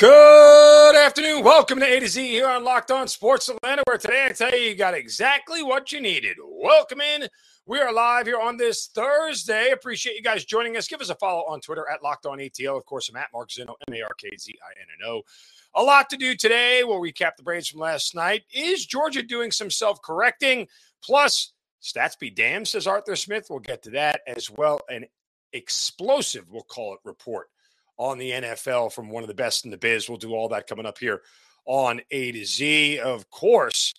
Good afternoon. Welcome to A to Z here on Locked On Sports Atlanta, where today I tell you you got exactly what you needed. Welcome in. We are live here on this Thursday. Appreciate you guys joining us. Give us a follow on Twitter at Locked On ATL. Of course, I'm at Mark Zinno, M A R K Z I N N O. A lot to do today. We'll recap the Braves from last night. Is Georgia doing some self correcting? Plus, stats be damned, says Arthur Smith. We'll get to that as well. An explosive, we'll call it, report on the NFL from one of the best in the biz. We'll do all that coming up here on A to Z. Of course,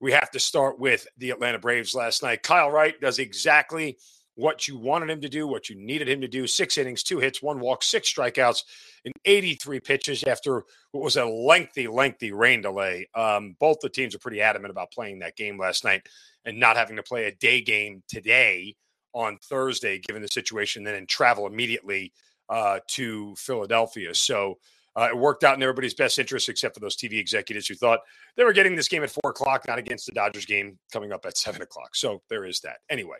we have to start with the Atlanta Braves last night. Kyle Wright does exactly what you wanted him to do, what you needed him to do. Six innings, two hits, one walk, six strikeouts, and 83 pitches after what was a lengthy, lengthy rain delay. Um, both the teams are pretty adamant about playing that game last night and not having to play a day game today on Thursday, given the situation, then and travel immediately uh, to Philadelphia. So uh, it worked out in everybody's best interest, except for those TV executives who thought they were getting this game at four o'clock, not against the Dodgers game coming up at seven o'clock. So there is that. Anyway,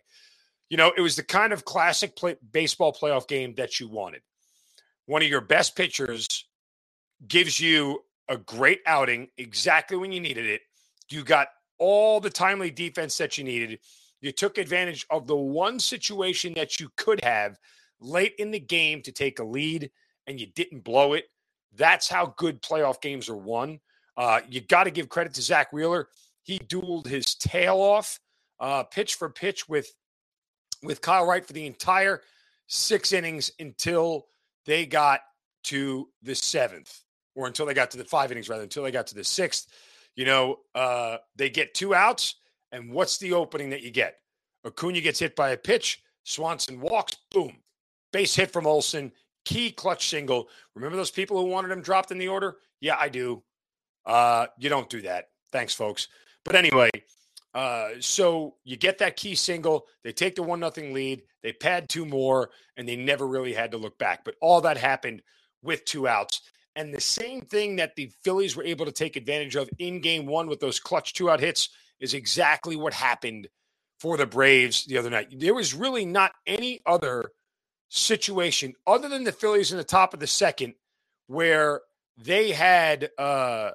you know, it was the kind of classic play- baseball playoff game that you wanted. One of your best pitchers gives you a great outing exactly when you needed it. You got all the timely defense that you needed. You took advantage of the one situation that you could have late in the game to take a lead and you didn't blow it. That's how good playoff games are won. Uh, you got to give credit to Zack Wheeler. He dueled his tail off, uh, pitch for pitch with with Kyle Wright for the entire six innings until they got to the seventh, or until they got to the five innings rather, until they got to the sixth. You know, uh, they get two outs, and what's the opening that you get? Acuna gets hit by a pitch. Swanson walks. Boom base hit from Olson, key clutch single. Remember those people who wanted him dropped in the order? Yeah, I do. Uh, you don't do that. Thanks, folks. But anyway, uh, so you get that key single. They take the one nothing lead. They pad two more, and they never really had to look back. But all that happened with two outs. And the same thing that the Phillies were able to take advantage of in game one with those clutch two out hits is exactly what happened for the Braves the other night. There was really not any other situation other than the Phillies in the top of the second where they had uh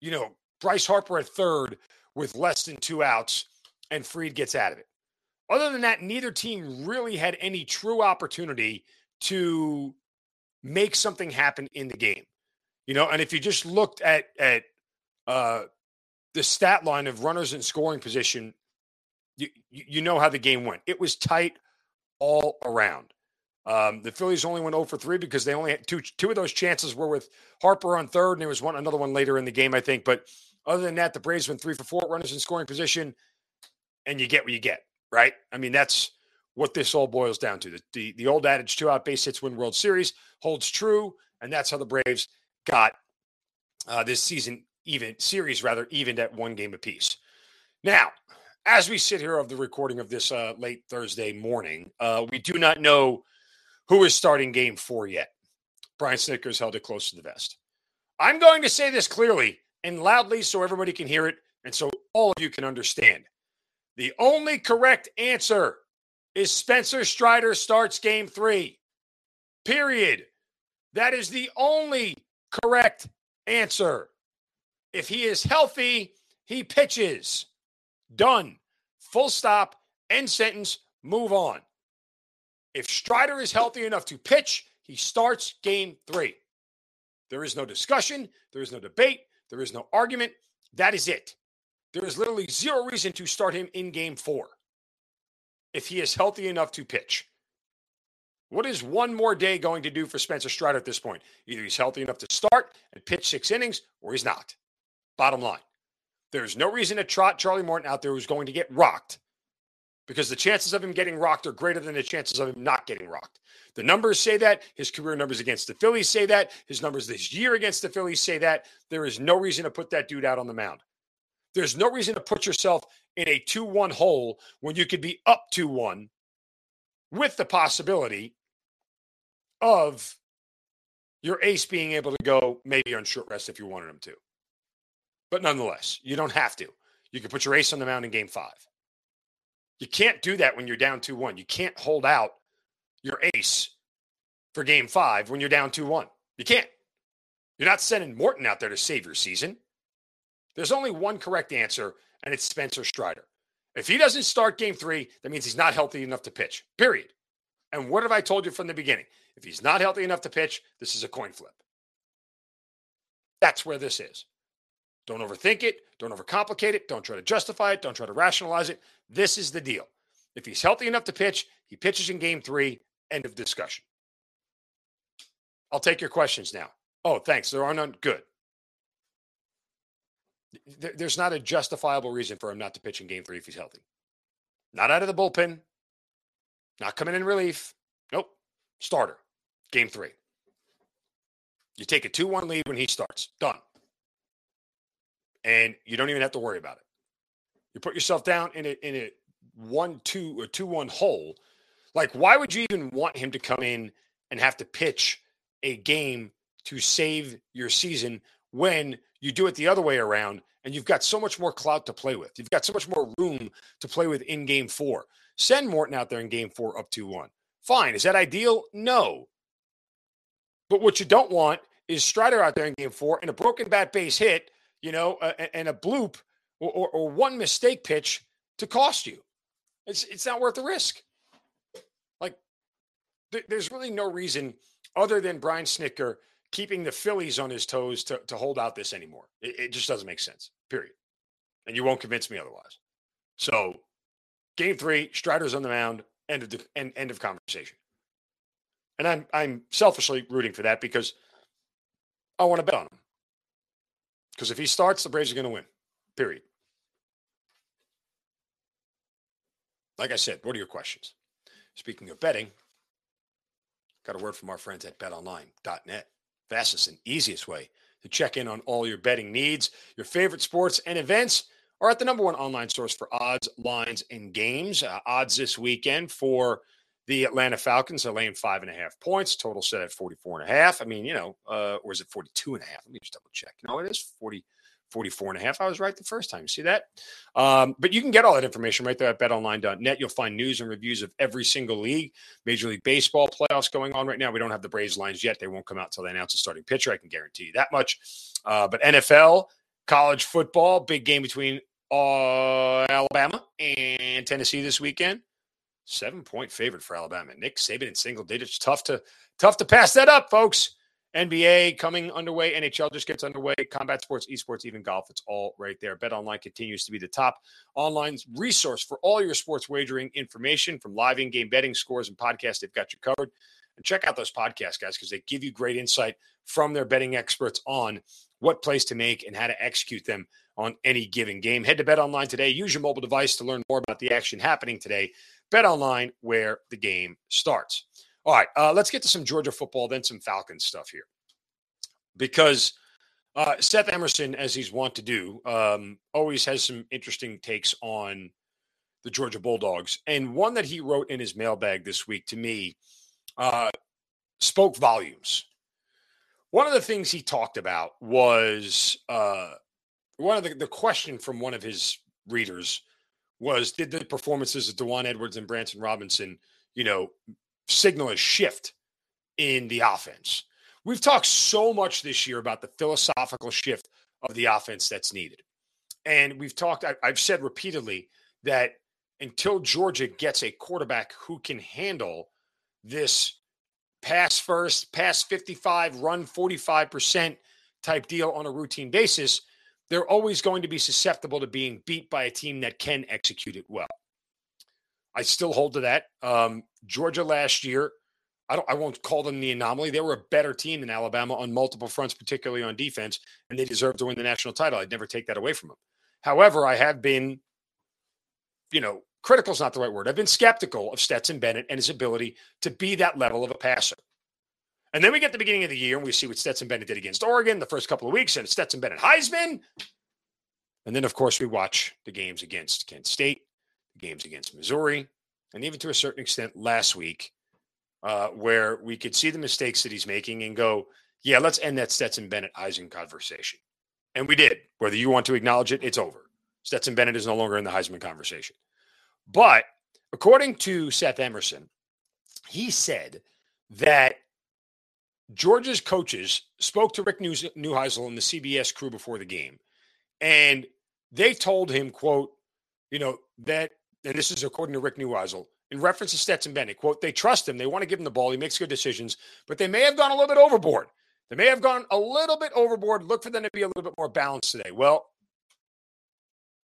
you know Bryce Harper at third with less than two outs and Fried gets out of it. Other than that, neither team really had any true opportunity to make something happen in the game. You know, and if you just looked at at uh the stat line of runners in scoring position, you you know how the game went. It was tight all around. Um, the Phillies only went 0 for 3 because they only had two two of those chances were with Harper on third, and there was one another one later in the game, I think. But other than that, the Braves went three for four runners in scoring position, and you get what you get, right? I mean, that's what this all boils down to. The the, the old adage, two out base hits win World Series, holds true, and that's how the Braves got uh, this season even series rather evened at one game apiece. Now, as we sit here of the recording of this uh, late Thursday morning, uh, we do not know who is starting game four yet. Brian Snitker's held it close to the vest. I'm going to say this clearly and loudly so everybody can hear it and so all of you can understand. The only correct answer is Spencer Strider starts game three. Period. That is the only correct answer. If he is healthy, he pitches. Done. Full stop. End sentence. Move on. If Strider is healthy enough to pitch, he starts game three. There is no discussion. There is no debate. There is no argument. That is it. There is literally zero reason to start him in game four if he is healthy enough to pitch. What is one more day going to do for Spencer Strider at this point? Either he's healthy enough to start and pitch six innings, or he's not. Bottom line. There's no reason to trot Charlie Morton out there who's going to get rocked because the chances of him getting rocked are greater than the chances of him not getting rocked. The numbers say that. His career numbers against the Phillies say that. His numbers this year against the Phillies say that. There is no reason to put that dude out on the mound. There's no reason to put yourself in a 2 1 hole when you could be up 2 1 with the possibility of your ace being able to go maybe on short rest if you wanted him to. But nonetheless, you don't have to. You can put your ace on the mound in game five. You can't do that when you're down 2 1. You can't hold out your ace for game five when you're down 2 1. You can't. You're not sending Morton out there to save your season. There's only one correct answer, and it's Spencer Strider. If he doesn't start game three, that means he's not healthy enough to pitch, period. And what have I told you from the beginning? If he's not healthy enough to pitch, this is a coin flip. That's where this is. Don't overthink it. Don't overcomplicate it. Don't try to justify it. Don't try to rationalize it. This is the deal. If he's healthy enough to pitch, he pitches in game three. End of discussion. I'll take your questions now. Oh, thanks. There are none. Good. There's not a justifiable reason for him not to pitch in game three if he's healthy. Not out of the bullpen. Not coming in relief. Nope. Starter. Game three. You take a 2 1 lead when he starts. Done and you don't even have to worry about it. You put yourself down in a in a one two or two one hole. Like, why would you even want him to come in and have to pitch a game to save your season when you do it the other way around and you've got so much more clout to play with? You've got so much more room to play with in game four. Send Morton out there in game four up 2 1. Fine. Is that ideal? No. But what you don't want is Strider out there in game four and a broken bat base hit you know, and a bloop or, or, or, one mistake pitch to cost you. It's it's not worth the risk. Like, th- there's really no reason other than Brian Snitker keeping the Phillies on his toes to, to hold out this anymore. It, it just doesn't make sense. Period. And you won't convince me otherwise. So, game three, Strider's on the mound. End of the, end, end of conversation. And I'm I'm selfishly rooting for that because I want to bet on him. Because if he starts, the Braves are going to win. Period. Like I said, what are your questions? Speaking of betting, got a word from our friends at betonline.net. Fastest and easiest way to check in on all your betting needs. Your favorite sports and events are at the number one online source for odds, lines, and games. Uh, odds this weekend for the Atlanta Falcons are laying five and a half points. Total set at 44 and a half. I mean, you know, uh, or is it 42 and a half? Let me just double check. No, it is 40, 44 and a half. I was right the first time. See that? Um, but you can get all that information right there at betonline.net. You'll find news and reviews of every single league. Major League Baseball playoffs going on right now. We don't have the Braves lines yet. They won't come out until they announce a starting pitcher. I can guarantee you that much. Uh, but NFL, college football, big game between uh, Alabama and Tennessee this weekend. Seven point favorite for Alabama. Nick Saban in single digits. Tough to tough to pass that up, folks. NBA coming underway. NHL just gets underway. Combat sports, esports, even golf. It's all right there. Bet Online continues to be the top online resource for all your sports wagering information from live in game betting scores and podcasts. They've got you covered. And check out those podcasts, guys, because they give you great insight from their betting experts on what plays to make and how to execute them on any given game. Head to Bet Online today. Use your mobile device to learn more about the action happening today Bet online where the game starts. All right, uh, let's get to some Georgia football, then some Falcons stuff here. Because uh, Seth Emerson, as he's wont to do, um, always has some interesting takes on the Georgia Bulldogs. And one that he wrote in his mailbag this week to me uh, spoke volumes. One of the things he talked about was uh, one of the, the question from one of his readers was did the performances of Daijun Edwards and Branson Robinson, you know, signal a shift in the offense? We've talked so much this year about the philosophical shift of the offense that's needed. And we've talked, I've said repeatedly that until Georgia gets a quarterback who can handle this pass first, pass 55, run 45% type deal on a routine basis, they're always going to be susceptible to being beat by a team that can execute it well. I still hold to that. Um, Georgia last year, I don't I won't call them the anomaly. They were a better team than Alabama on multiple fronts, particularly on defense, and they deserve to win the national title. I'd never take that away from them. However, I have been, you know, critical is not the right word. I've been skeptical of Stetson Bennett and his ability to be that level of a passer. And then we get the beginning of the year and we see what Stetson Bennett did against Oregon the first couple of weeks, and Stetson Bennett Heisman. And then, of course, we watch the games against Kent State, the games against Missouri, and even to a certain extent last week, uh, where we could see the mistakes that he's making and go, yeah, let's end that Stetson Bennett Heisman conversation. And we did. Whether you want to acknowledge it, it's over. Stetson Bennett is no longer in the Heisman conversation. But according to Seth Emerson, he said that Georgia's coaches spoke to Rick Neuheisel and the CBS crew before the game, and they told him, "quote, you know that," and this is according to Rick Neuheisel in reference to Stetson Bennett. "Quote, they trust him. They want to give him the ball. He makes good decisions, but they may have gone a little bit overboard. They may have gone a little bit overboard. Look for them to be a little bit more balanced today." Well,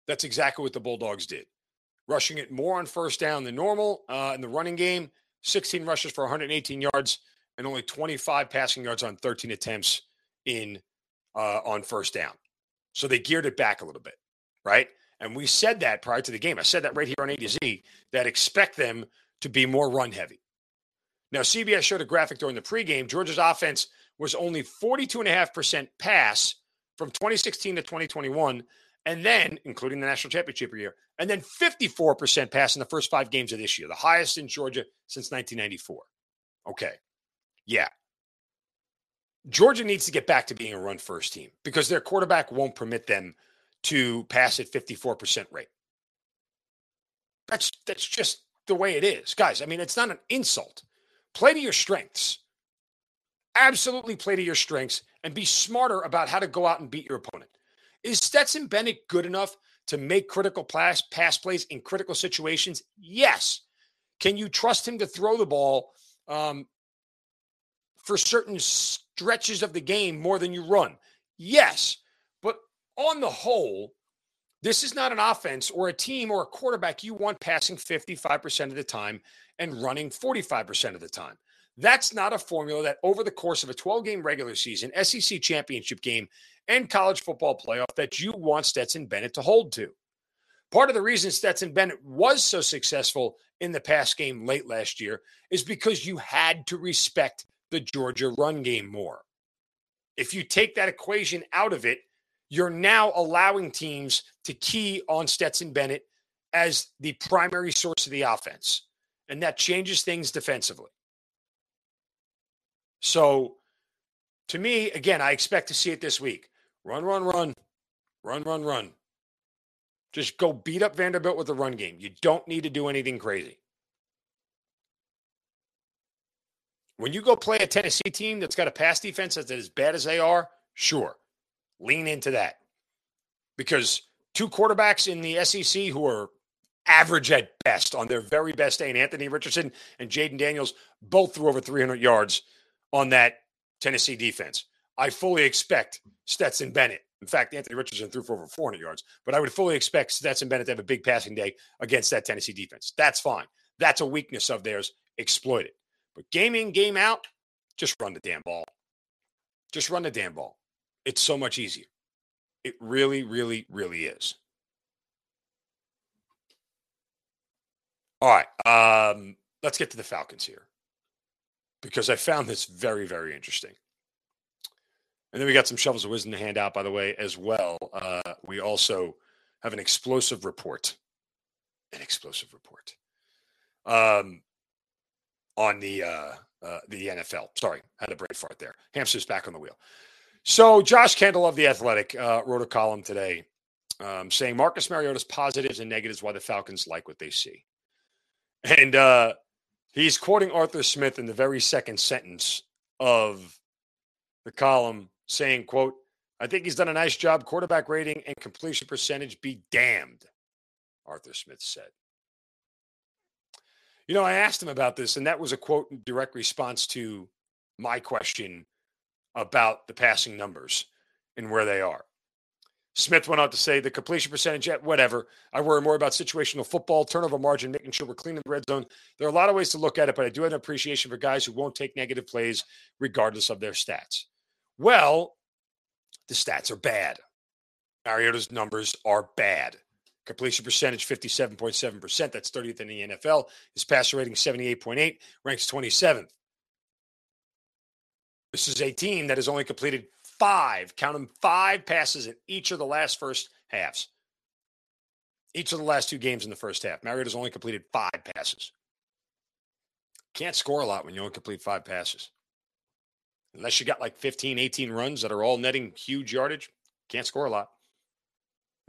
that's exactly what the Bulldogs did rushing it more on first down than normal uh, in the running game. 16 rushes for 118 yards and only 25 passing yards on 13 attempts in uh, on first down. So they geared it back a little bit, right? And we said that prior to the game. I said that right here on A to Z that expect them to be more run heavy. Now, CBS showed a graphic during the pregame. Georgia's offense was only 42.5% pass from 2016 to 2021 and then including the national championship year, and then 54% pass in the first five games of this year, the highest in Georgia since 1994. Okay. Yeah. Georgia needs to get back to being a run first team because their quarterback won't permit them to pass at 54% rate. That's that's just the way it is. Guys, I mean, it's not an insult. Play to your strengths. Absolutely play to your strengths and be smarter about how to go out and beat your opponent. Is Stetson Bennett good enough to make critical pass, pass plays in critical situations? Yes. Can you trust him to throw the ball um, for certain stretches of the game more than you run? Yes. But on the whole, this is not an offense or a team or a quarterback you want passing 55% of the time and running 45% of the time. That's not a formula that over the course of a 12 game regular season, SEC championship game, and college football playoff that you want Stetson Bennett to hold to. Part of the reason Stetson Bennett was so successful in the pass game late last year is because you had to respect the Georgia run game more. If you take that equation out of it, you're now allowing teams to key on Stetson Bennett as the primary source of the offense. And that changes things defensively. So, to me, again, I expect to see it this week. Run, run, run, run, run, run. Just go beat up Vanderbilt with the run game. You don't need to do anything crazy. When you go play a Tennessee team that's got a pass defense that's as bad as they are, sure, lean into that. Because two quarterbacks in the SEC who are average at best on their very best day, and Anthony Richardson and Jayden Daniels both threw over 300 yards on that Tennessee defense. I fully expect Stetson Bennett. In fact, Anthony Richardson threw for over 400 yards, but I would fully expect Stetson Bennett to have a big passing day against that Tennessee defense. That's fine. That's a weakness of theirs. Exploit it. But game in, game out, just run the damn ball. Just run the damn ball. It's so much easier. It really, really, really is. All right. Um, let's get to the Falcons here because I found this very, very interesting. And then we got some shovels of wisdom to hand out, by the way, as well. Uh, we also have an explosive report, an explosive report um, on the uh, uh, the NFL. Sorry, had a brain fart there. Hamster's back on the wheel. So Josh Kendall of the Athletic uh, wrote a column today um, saying Marcus Mariota's positives and negatives why the Falcons like what they see, and uh, he's quoting Arthur Smith in the very second sentence of the column saying, quote, I think he's done a nice job. Quarterback rating and completion percentage be damned, Arthur Smith said. You know, I asked him about this, and that was a quote in direct response to my question about the passing numbers and where they are. Smith went on to say the completion percentage, at whatever. I worry more about situational football, turnover margin, making sure we're cleaning the red zone. There are a lot of ways to look at it, but I do have an appreciation for guys who won't take negative plays regardless of their stats. Well, the stats are bad. Mariota's numbers are bad. Completion percentage 57.7%. That's 30th in the NFL. His passer rating 78.8, ranks 27th. This is a team that has only completed five, count them five passes in each of the last first halves. Each of the last two games in the first half. Mariota's only completed five passes. Can't score a lot when you only complete five passes. Unless you got like 15, 18 runs that are all netting huge yardage, can't score a lot.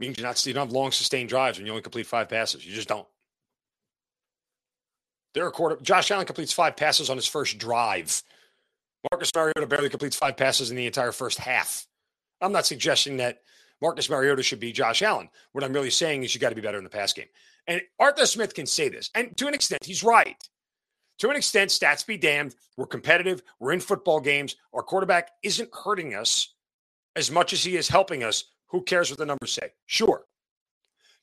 Not you don't have long sustained drives when you only complete five passes. You just don't. There are quarter Josh Allen completes five passes on his first drive. Marcus Mariota barely completes five passes in the entire first half. I'm not suggesting that Marcus Mariota should be Josh Allen. What I'm really saying is you got to be better in the pass game. And Arthur Smith can say this. And to an extent, he's right. To an extent, stats be damned. We're competitive. We're in football games. Our quarterback isn't hurting us as much as he is helping us. Who cares what the numbers say? Sure.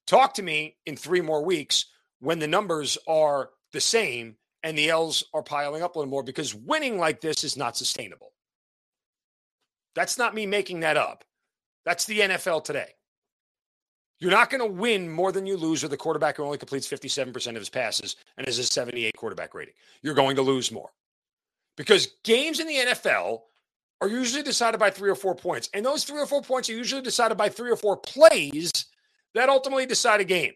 Talk to me in three more weeks when the numbers are the same and the L's are piling up a little more because winning like this is not sustainable. That's not me making that up. That's the NFL today. You're not going to win more than you lose with a quarterback who only completes 57% of his passes and has a 78 quarterback rating. You're going to lose more because games in the NFL are usually decided by three or four points. And those three or four points are usually decided by three or four plays that ultimately decide a game.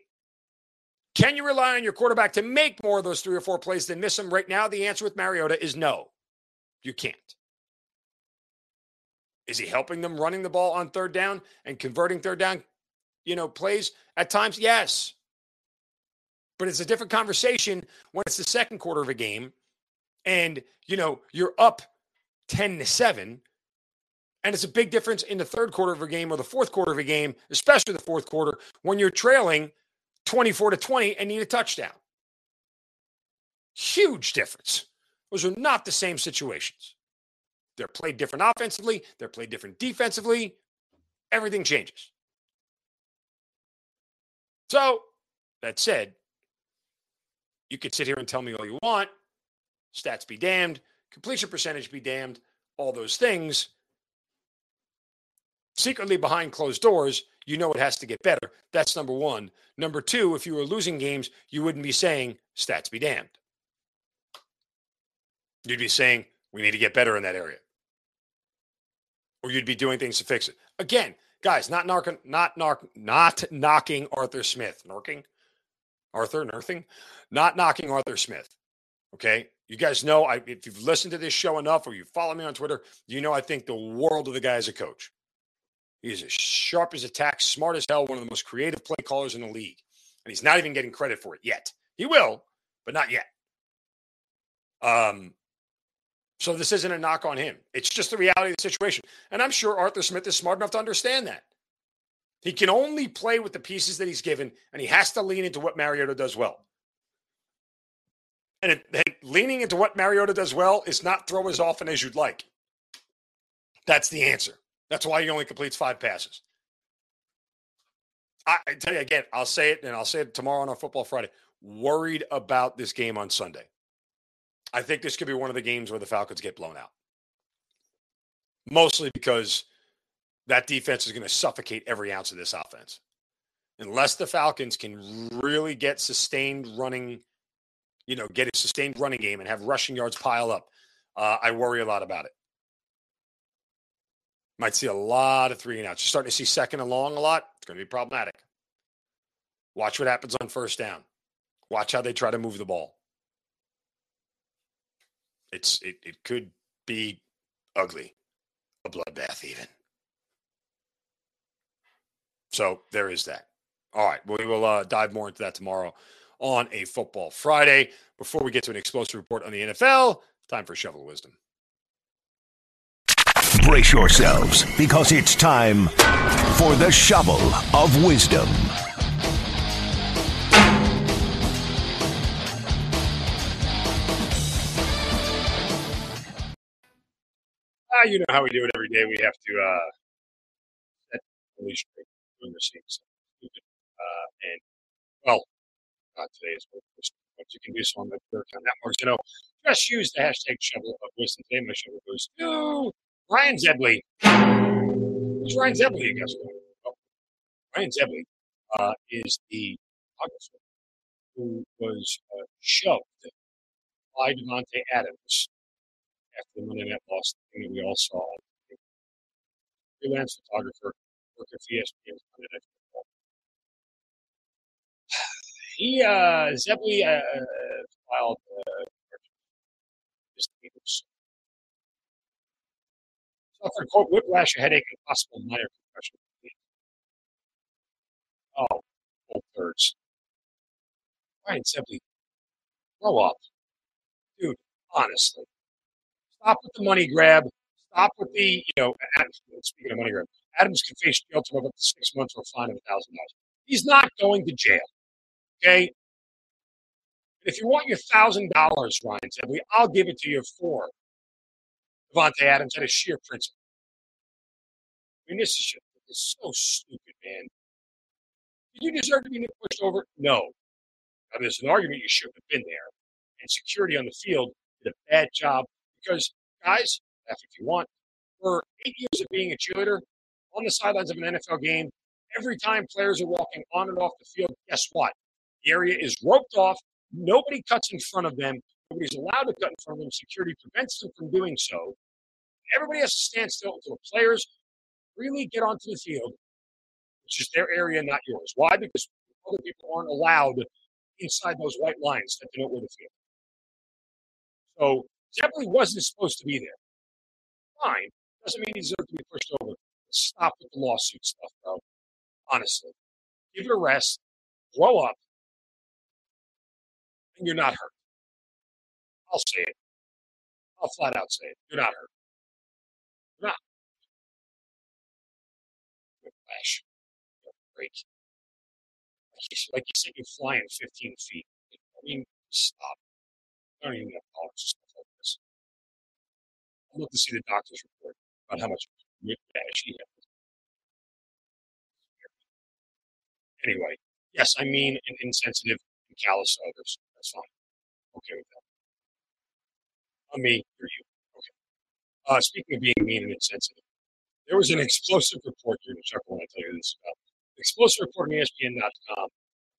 Can you rely on your quarterback to make more of those three or four plays than miss them right now? The answer with Mariota is no. You can't. Is he helping them running the ball on third down and converting third down, you know, plays at times? Yes. But it's a different conversation when it's the second quarter of a game and, you know, you're up 10 to 7 and it's a big difference in the third quarter of a game or the fourth quarter of a game, especially the fourth quarter when you're trailing 24 to 20 and need a touchdown. Huge difference. Those are not the same situations. They're played different offensively, they're played different defensively. Everything changes. So, that said, you could sit here and tell me all you want. Stats be damned, completion percentage be damned, all those things. Secretly behind closed doors, you know it has to get better. That's number one. Number two, if you were losing games, you wouldn't be saying stats be damned. You'd be saying we need to get better in that area. Or you'd be doing things to fix it. Again, guys, not knocking, not knock, not knocking Arthur Smith. Narking? Arthur, Nerthing? Not knocking Arthur Smith. Okay. You guys know I if you've listened to this show enough or you follow me on Twitter, you know I think the world of the guy as a coach. He's as sharp as a tack, smart as hell, one of the most creative play callers in the league. And he's not even getting credit for it yet. He will, but not yet. Um, so this isn't a knock on him. It's just the reality of the situation. And I'm sure Arthur Smith is smart enough to understand that. He can only play with the pieces that he's given, and he has to lean into what Mariota does well. And it, leaning into what Mariota does well is not throw as often as you'd like. That's the answer. That's why he only completes five passes. I, I tell you again, I'll say it and I'll say it tomorrow on our Football Friday. Worried about this game on Sunday. I think this could be one of the games where the Falcons get blown out. Mostly because that defense is going to suffocate every ounce of this offense. Unless the Falcons can really get sustained running, you know, get a sustained running game and have rushing yards pile up, uh, I worry a lot about it. Might see a lot of three and outs. You're starting to see second and long a lot. It's going to be problematic. Watch what happens on first down. Watch how they try to move the ball. It's it, it could be ugly, a bloodbath even. So there is that. All right, we will uh, dive more into that tomorrow on a Football Friday. Before we get to an explosive report on the NFL, time for Shovel Wisdom. Brace yourselves because it's time for the Shovel of Wisdom. Ah, you know how we do it every day. We have to uh, set really straight doing the same Uh, and well, not today is but you can do so on the Clear Networks. You know, just use the hashtag shovel of wisdom. Today, my shovel goes to Ryan Zebley. Who's Ryan Zebley, you guys know? Ryan Zebley. uh, is the photographer who was uh, shoved by Davante Adams after the Monday Night loss, that we all saw. Freelance photographer working for ESPN Monday Night Football. He, uh, Zebley, uh, filed uh. Suffered quote whiplash, a headache, and possible minor concussion. Oh, both thirds. Ryan Zebley, grow up. Dude, honestly. Stop with the money grab. Stop with the, you know, Adams, speaking of money grab, Adams can face jail to up to six months or a fine of $1,000. He's not going to jail. Okay? If you want your $1,000, Ryan Zebley, I'll give it to you for Davante Adams at a sheer principle. I mean, this is just, it's so stupid, man. Did you deserve to be pushed over? No. Now, there's an argument you shouldn't have been there. And security on the field did a bad job because, guys, if you want, for eight years of being a cheerleader on the sidelines of an NFL game, every time players are walking on and off the field, guess what? The area is roped off. Nobody cuts in front of them. Nobody's allowed to cut in front of them. Security prevents them from doing so. Everybody has to stand still until the players really get onto the field. It's just their area, not yours. Why? Because other people aren't allowed inside those white lines that denote where the field. So Zebley wasn't supposed to be there. Fine. Doesn't mean he deserved to be pushed over. Stop with the lawsuit stuff, bro. Honestly. Give it a rest. Grow up. And you're not hurt. I'll say it. I'll flat out say it. You're not hurt. You're not. Whiplash. Break. Like you, like you said, you're flying 15 feet. I mean, stop. I don't even have dollars stuff like this. I'd love to see the doctor's report about how much whiplash he had. Anyway, yes, I mean an insensitive and callous to others. That's fine. Okay with that. On me, you're you. Okay. Uh, speaking of being mean and insensitive, there was an explosive report. You're going to when I tell you this about explosive report on ESPN.com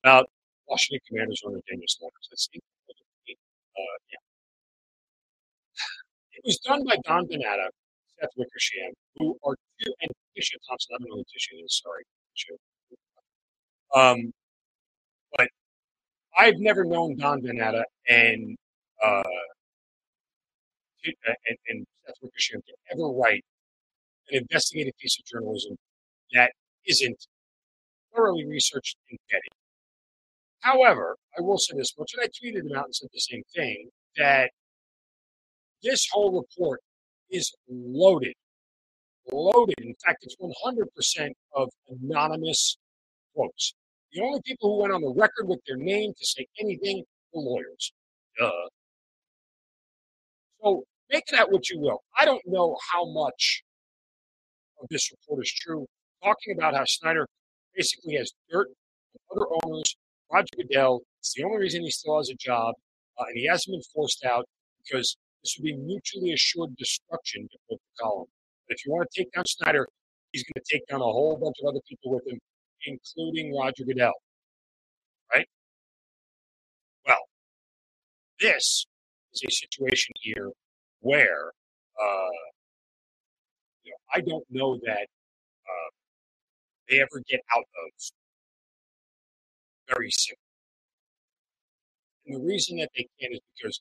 about Washington Commanders owner Daniel Snyder's. Let's see. Uh, yeah. It was done by Don Van Natta, Seth Wickersham, who are two, and Tisha Thompson. I don't know who Tisha is. Sorry. Um, but I've never known Don Van Natta and uh, and, and Seth Wickersham to ever write an investigative piece of journalism that isn't thoroughly researched and vetted. However, I will say this much, and I tweeted them out and said the same thing that this whole report is loaded. Loaded. In fact, it's 100% of anonymous quotes. The only people who went on the record with their name to say anything were lawyers. Duh. So make that what you will. I don't know how much of this report is true. Talking about how Snyder basically has dirt on other owners. Roger Goodell, it's the only reason he still has a job, uh, and he hasn't been forced out because this would be mutually assured destruction to put the column. But if you want to take down Snyder, he's going to take down a whole bunch of other people with him, including Roger Goodell. Right? Well, this is a situation here where uh, you know, I don't know that uh, they ever get out of very soon. And the reason that they can't is because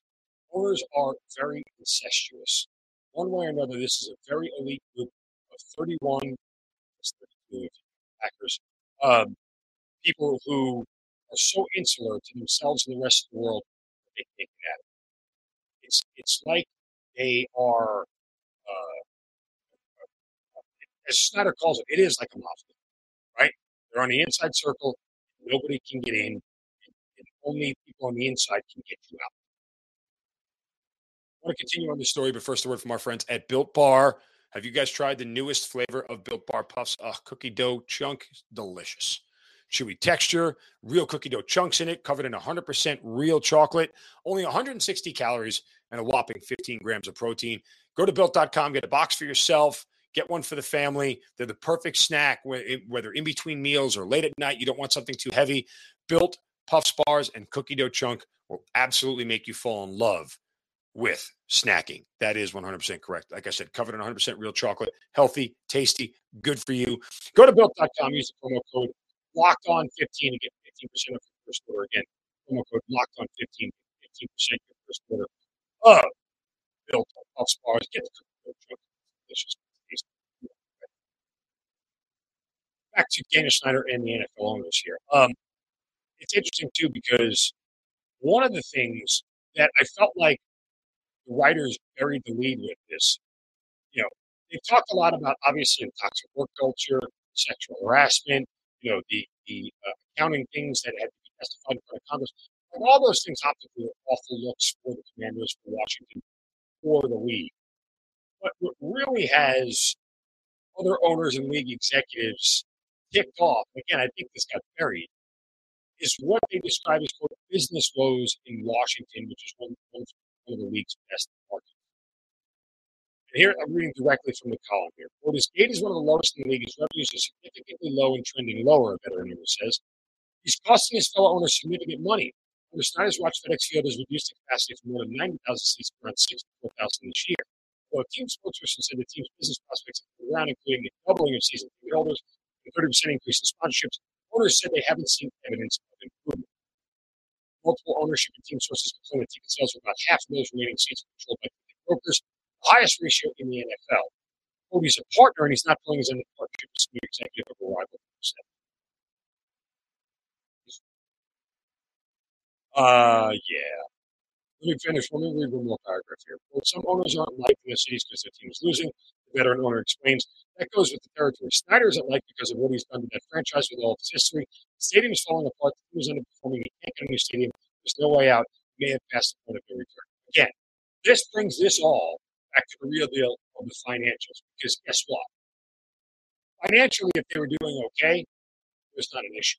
owners are very incestuous. One way or another, this is a very elite group of 31, 32 Packers, um, people who are so insular to themselves and the rest of the world they can't get at it. It's, it's like they are, uh, as Snyder calls it, it is like a mafia, right? They're on the inside circle. Nobody can get in. And only people on the inside can get you out. I want to continue on the story, but first, a word from our friends at Built Bar. Have you guys tried the newest flavor of Built Bar Puffs? A cookie dough chunk, delicious. Chewy texture, real cookie dough chunks in it, covered in 100% real chocolate, only 160 calories, and a whopping 15 grams of protein. Go to built.com, get a box for yourself Get one for the family. They're the perfect snack, whether in between meals or late at night. You don't want something too heavy. Built Puffs bars and cookie dough chunk will absolutely make you fall in love with snacking. That is 100% correct. Like I said, covered in 100% real chocolate, healthy, tasty, good for you. Go to built.com, use the promo code locked on 15 and get 15% off your first order. Again, promo code locked on 15, 15% your first order of built Puffs bars. Get the. Delicious. Back to Dana Snyder and the NFL owners here. Um, it's interesting too because one of the things that I felt like the writers buried the lead with this, you know, they talked a lot about obviously the toxic work culture, sexual harassment, you know, the the uh, accounting things that had to be testified in front of Congress. And all those things optically are awful looks for the Commanders, for Washington, for the league. But what really has other owners and league executives ticked off, again, I think this got buried, is what they describe as quote business woes in Washington, which is one, one of the league's best markets. And here I'm reading directly from the column here. Quote, his gate is one of the lowest in the league. His revenues are significantly low and trending lower, a veteran owner says. He's costing his fellow owners significant money. Under Snyder's watch, FedEx Field has reduced the capacity from more than 90,000 seats to around 64,000 this year. Though a team spokesperson said the team's business prospects have been around, including a doubling of season ticket holders and 30% increase in sponsorships, owners said they haven't seen evidence of improvement. Multiple ownership and team sources that ticket sales are about half of those remaining seats controlled by ticket brokers, the highest ratio in the NFL. Cody's a partner, and he's not end of the partnership as senior executive of a rival. Uh, yeah. Let me finish. Let me read one more paragraph here. Well, some owners aren't liking the cities because their team is losing. Veteran owner explains that goes with the territory. Snyder isn't liked because of what he's done to that franchise with all of its history. The stadium is falling apart. The team is underperforming. He can't get a new stadium. There's no way out. He may have passed the point of no return. Again, this brings this all back to the real deal of the financials. Because guess what? Financially, if they were doing okay, there's not an issue.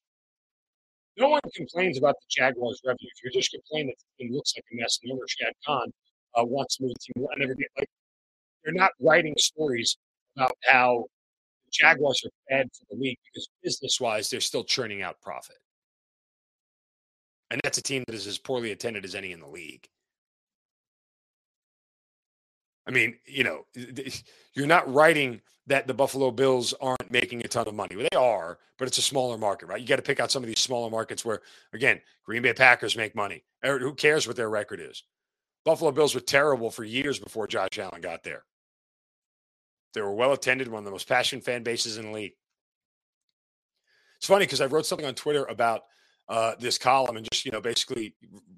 No one complains about the Jaguars' revenue. If you're just complaining that the team looks like a mess and owner Shad Khan uh, wants to move the team, I never get like they're not writing stories about how the Jaguars are bad for the league because business wise, they're still churning out profit. And that's a team that is as poorly attended as any in the league. I mean, you know, you're not writing that the Buffalo Bills aren't making a ton of money. Well, they are, but it's a smaller market, right? You got to pick out some of these smaller markets where, again, Green Bay Packers make money. Er, who cares what their record is? Buffalo Bills were terrible for years before Josh Allen got there. They were well attended, one of the most passionate fan bases in the league. It's funny because I wrote something on Twitter about uh, this column and just, you know, basically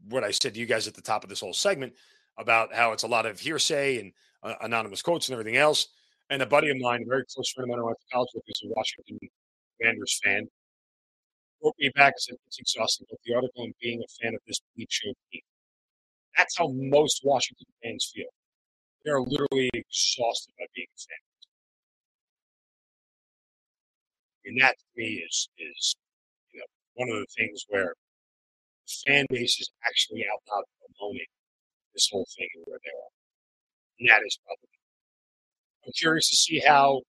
what I said to you guys at the top of this whole segment about how it's a lot of hearsay and uh, anonymous quotes and everything else. And a buddy of mine, a very close friend of mine I went to college with, who's a Washington Commanders fan, wrote me back and said, It's exhausting, both the article and being a fan of this bleak show team. That's how most Washington fans feel. They're literally exhausted by being a fan. And that to me is is you know one of the things where the fan base is actually out loud promoting this whole thing and where they are. And that is probably I'm curious to see how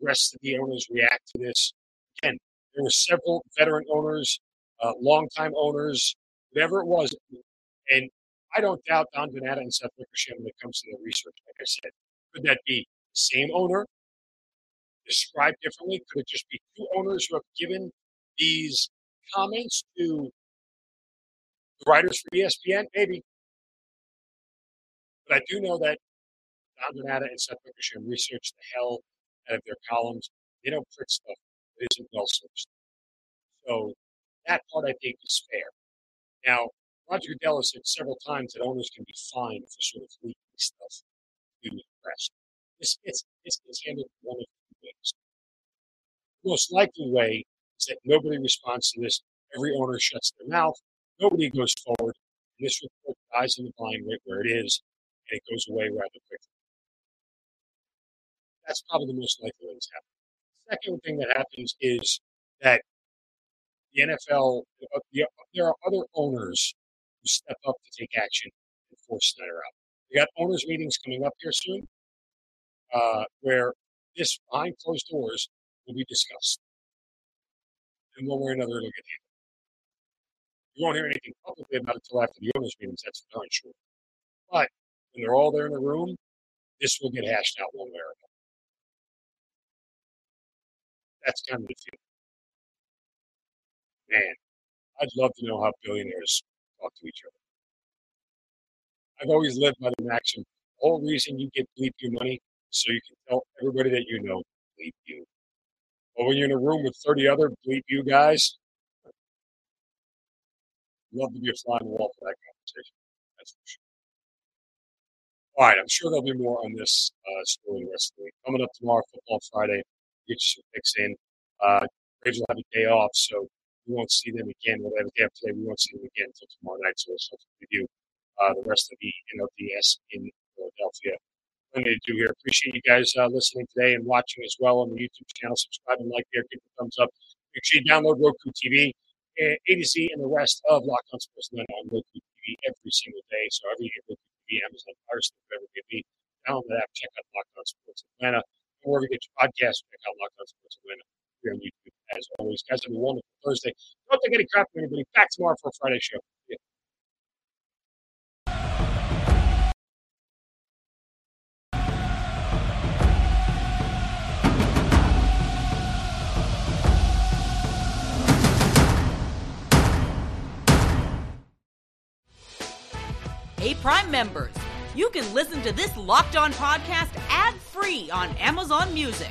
the rest of the owners react to this. Again, there were several veteran owners, uh, longtime owners, whatever it was. And I don't doubt Don Van Natta and Seth Wickersham when it comes to their research. Like I said, could that be the same owner, described differently? Could it just be two owners who have given these comments to the writers for ESPN? Maybe. But I do know that Don Van Natta and Seth Wickersham research the hell out of their columns. They don't print stuff that isn't well sourced. So that part I think is fair. Now, Roger Goodell has said several times that owners can be fined for sort of leaking stuff to the press. This gets, this handled one of two ways. The most likely way is that nobody responds to this. Every owner shuts their mouth. Nobody goes forward. And this report dies in the blind right where it is, and it goes away rather quickly. That's probably the most likely way this happens. The second thing that happens is that the NFL, there are other owners step up to take action and force Snyder out. We got owners meetings coming up here soon, uh, where this behind closed doors will be discussed. And one way or another, it'll get handled. You won't hear anything publicly about it until after the owners' meetings, that's for darn sure. But when they're all there in the room, this will get hashed out one way or another. That's kind of the feeling. Man, I'd love to know how billionaires talk to each other. I've always lived by the maxim the whole reason you get bleep you money so you can tell everybody that you know bleep you. But when you're in a room with 30 other bleep you guys, love to be a fly on the wall for that conversation. That's for sure. All right, I'm sure there'll be more on this uh, story the rest of the week. Coming up tomorrow, Football Friday, get you some picks in. Uh, Braves will have a day off, so we won't see them again. We'll have a day today. We won't see them again until tomorrow night. So we'll review uh, the rest of the NLDS in Philadelphia. Plenty to do here. Appreciate you guys uh, listening today and watching as well on the YouTube channel. Subscribe and like there. Give a thumbs up. Make sure you download Roku TV, A to Z, and the rest of Locked On Sports Atlanta on Roku TV every single day. So every Roku TV, Amazon Fire Stick, whatever it may be, download that app. Check out Locked On Sports Atlanta. Or wherever you get your podcast, check out Locked On Sports Atlanta here on YouTube. As always, guys, have a wonderful Thursday. Don't take any crap from anybody. Back tomorrow for a Friday show. Hey, Prime members, you can listen to this Locked On podcast ad free on Amazon Music.